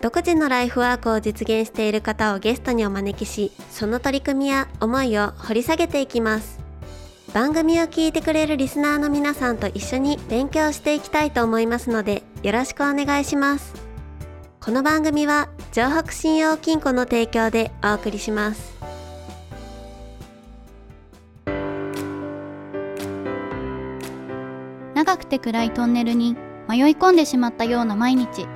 独自のライフワークを実現している方をゲストにお招きしその取り組みや思いを掘り下げていきます。番組を聞いてくれるリスナーの皆さんと一緒に勉強していきたいと思いますのでよろしくお願いします。この番組は城北信用金庫の提供でお送りします。長くて暗いトンネルに迷い込んでしまったような毎日。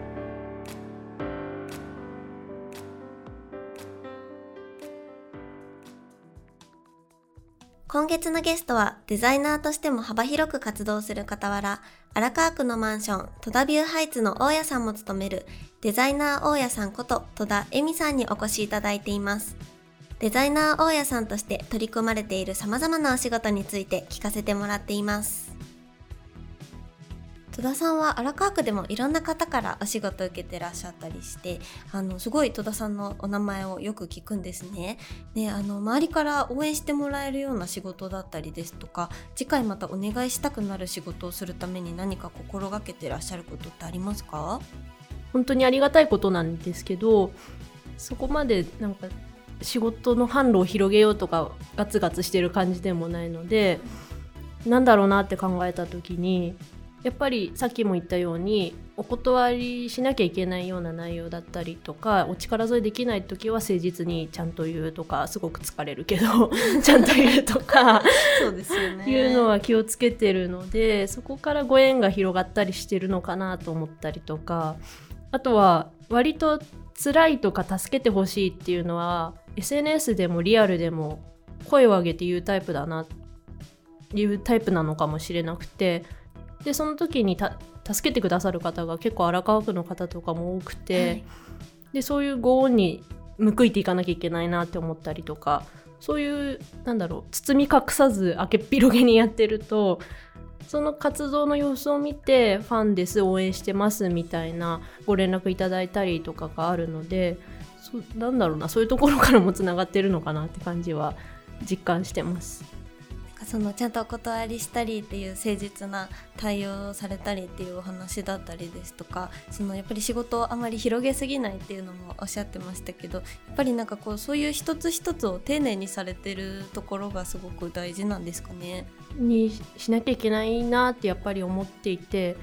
今月のゲストはデザイナーとしても幅広く活動する傍ら荒川区のマンション戸田ビューハイツの大家さんも務めるデザイナー大家さんこと戸田恵美さんにお越しいただいています。デザイナー大家さんとして取り組まれている様々なお仕事について聞かせてもらっています。戸田さんは荒川区でもいろんな方からお仕事を受けてらっしゃったりしてあのすごい戸田さんのお名前をよく聞くんですね。であの周りから応援してもらえるような仕事だったりですとか次回またお願いしたくなる仕事をするために何か心がけてらっしゃることってありますか？本当にありがたいことなんですけどそこまでなんか仕事の販路を広げようとかガツガツしてる感じでもないのでなんだろうなって考えた時にやっぱりさっきも言ったようにお断りしなきゃいけないような内容だったりとかお力添えできない時は誠実にちゃんと言うとかすごく疲れるけど ちゃんと言うとかそうですよね。いうのは気をつけてるのでそこからご縁が広がったりしてるのかなと思ったりとかあとは割と辛いとか助けてほしいっていうのは SNS でもリアルでも声を上げて言うタイプだな言うタイプなのかもしれなくてでその時に助けてくださる方が結構荒川区の方とかも多くて、はい、でそういうご恩に報いていかなきゃいけないなって思ったりとかそういうなんだろう包み隠さず開けっ広げにやってるとその活動の様子を見てファンです応援してますみたいなご連絡いただいたりとかがあるのでそなんだろうなそういうところからもつながってるのかなって感じは実感してます。そのちゃんとお断りしたりっていう誠実な対応をされたりっていうお話だったりですとかそのやっぱり仕事をあまり広げすぎないっていうのもおっしゃってましたけどやっぱりなんかこうそういう一つ一つを丁寧にされてるところがすごく大事なんですかね？にしなきゃいけないなってやっぱり思っていて。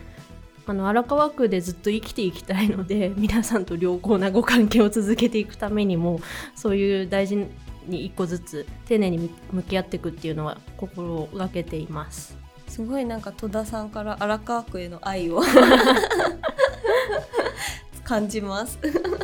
あの荒川区でずっと生きていきたいので皆さんと良好なご関係を続けていくためにもそういう大事に一個ずつ丁寧に向き合っていくっていうのは心がけています。すごいなんか戸田さんから荒川区への愛を 感じます。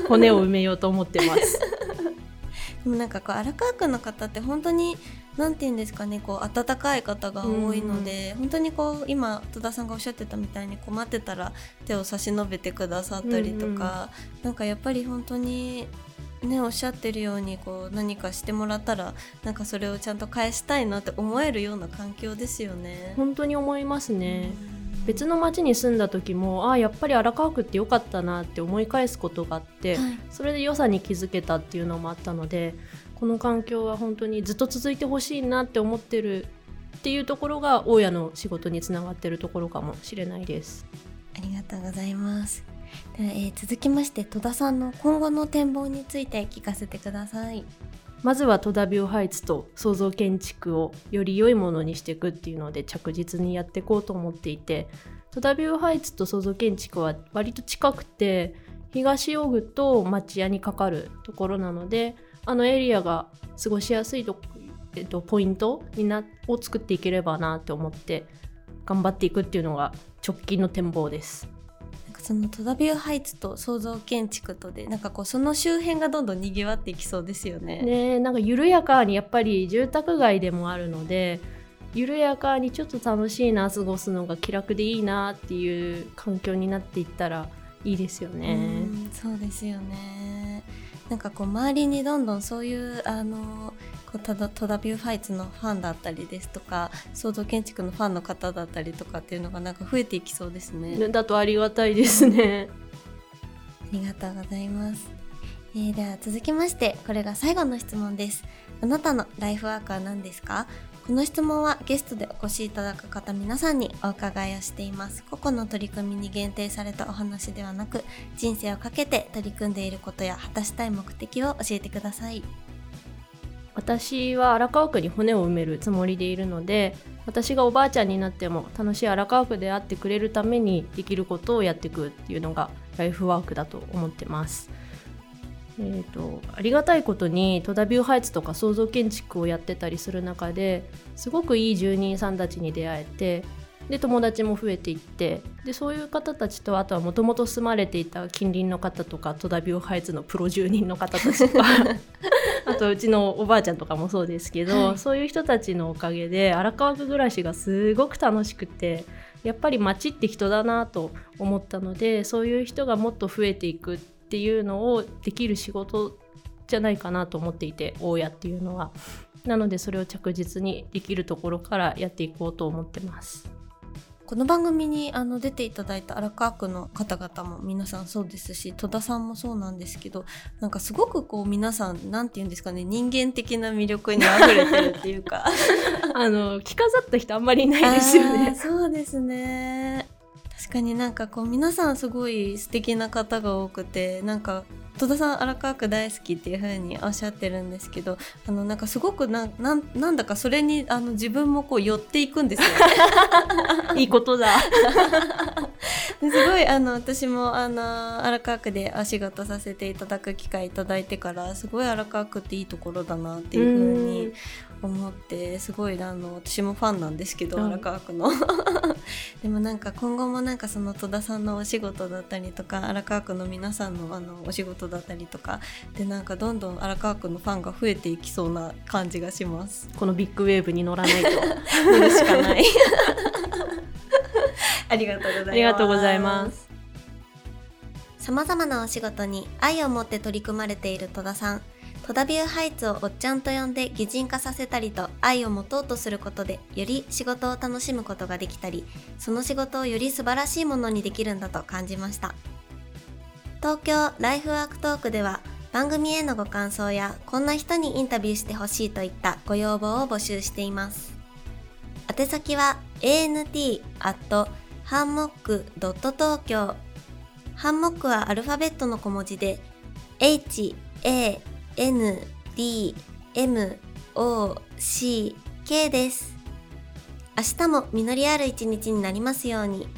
骨を埋めようと思ってます。でもなんかこう荒川区の方って本当に何て言うんですかねこう温かい方が多いので、うん、本当にこう今戸田さんがおっしゃってたみたいに困ってたら手を差し伸べてくださったりとか、うん、なんかやっぱり本当にねおっしゃってるようにこう何かしてもらったらなんかそれをちゃんと返したいなって思えるような環境ですよね。本当に思いますね。別の町に住んだ時もああやっぱり荒川区って良かったなって思い返すことがあって、はい、それで良さに気づけたっていうのもあったのでこの環境は本当にずっと続いてほしいなって思ってるっていうところが大家の仕事につながってるところかもしれないです。ありがとうございます。で、えー、続きまして戸田さんの今後の展望について聞かせてくださいまずは戸田ビューハイツと創造建築をより良いものにしていくっていうので着実にやっていこうと思っていて戸田ビューハイツと創造建築は割と近くて東大具と町屋にかかるところなのであのエリアが過ごしやすいと、えっと、ポイントになを作っていければなって思って頑張っていくっていうのが直近の展望です。その戸田ビューハイツと創造建築とでなんかこうその周辺がどんどん賑わっていきそうですよね。ねなんか緩やかにやっぱり住宅街でもあるので緩やかにちょっと楽しいな過ごすのが気楽でいいなっていう環境になっていったらいいですよね。うんそうですよね。なんかこう周りにどんどんそういうあのこうただ戸田ビューファイツのファンだったりですとか創造建築のファンの方だったりとかっていうのがなんか増えていきそうですね。ねだとありがたいですね。ありがとうございます。えー、では続きましてこれが最後の質問です。あなたのライフワークは何ですか？この質問はゲストでお越しいただく方皆さんにお伺いをしています。個々の取り組みに限定されたお話ではなく人生をかけて取り組んでいることや果たしたい目的を教えてください。私は荒川区に骨を埋めるつもりでいるので私がおばあちゃんになっても楽しい荒川区であってくれるためにできることをやっていくっていうのがライフワークだと思ってます。えー、とありがたいことに戸田ビューハイツとか創造建築をやってたりする中ですごくいい住人さんたちに出会えてで友達も増えていってでそういう方たちとあとはもともと住まれていた近隣の方とか戸田ビューハイツのプロ住人の方たちとか あとうちのおばあちゃんとかもそうですけど、はいそういう人たちのおかげで荒川区暮らしがすごく楽しくてやっぱり街って人だなと思ったのでそういう人がもっと増えていくっていうのをできる仕事じゃないかなと思っていて大家っていうのは。なのでそれを着実にできるところからやっていこうと思ってます。この番組にあの出ていただいた荒川区の方々も皆さんそうですし戸田さんもそうなんですけどなんかすごくこう皆さんなんて言うんですかね人間的な魅力にあふれてるっていうか あの着飾った人あんまりいないですよね。そうですね確かになんかこう皆さんすごい素敵な方が多くてなんか戸田さん荒川区大好きっていう風におっしゃってるんですけどあのなんかすごくなんなんなんだかそれにあの自分もこう寄っていくんですよね。いいことだ。ですごいあの私もあの荒川区でお仕事させていただく機会いただいてからすごい荒川区っていいところだなっていう風に思ってすごいあの私もファンなんですけど、はい荒川区の でもなんか今後もなんかその戸田さんのお仕事だったりとか荒川区の皆さんのあのお仕事だったりとか。でなんかどんどん荒川区のファンが増えていきそうな感じがします。このビッグウェーブに乗らないと。乗るしかない。ありがとうございます。ありがとうございます。さまざまなお仕事に愛を持って取り組まれている戸田さん。戸田ビューハイツをおっちゃんと呼んで擬人化させたりと愛を持とうとすることでより仕事を楽しむことができたりその仕事をより素晴らしいものにできるんだと感じました東京ライフワークトークでは番組へのご感想やこんな人にインタビューしてほしいといったご要望を募集しています宛先は ant ハンモック東京ハンモックはアルファベットの小文字で H A N D M O C K です。明日も実りある一日になりますように。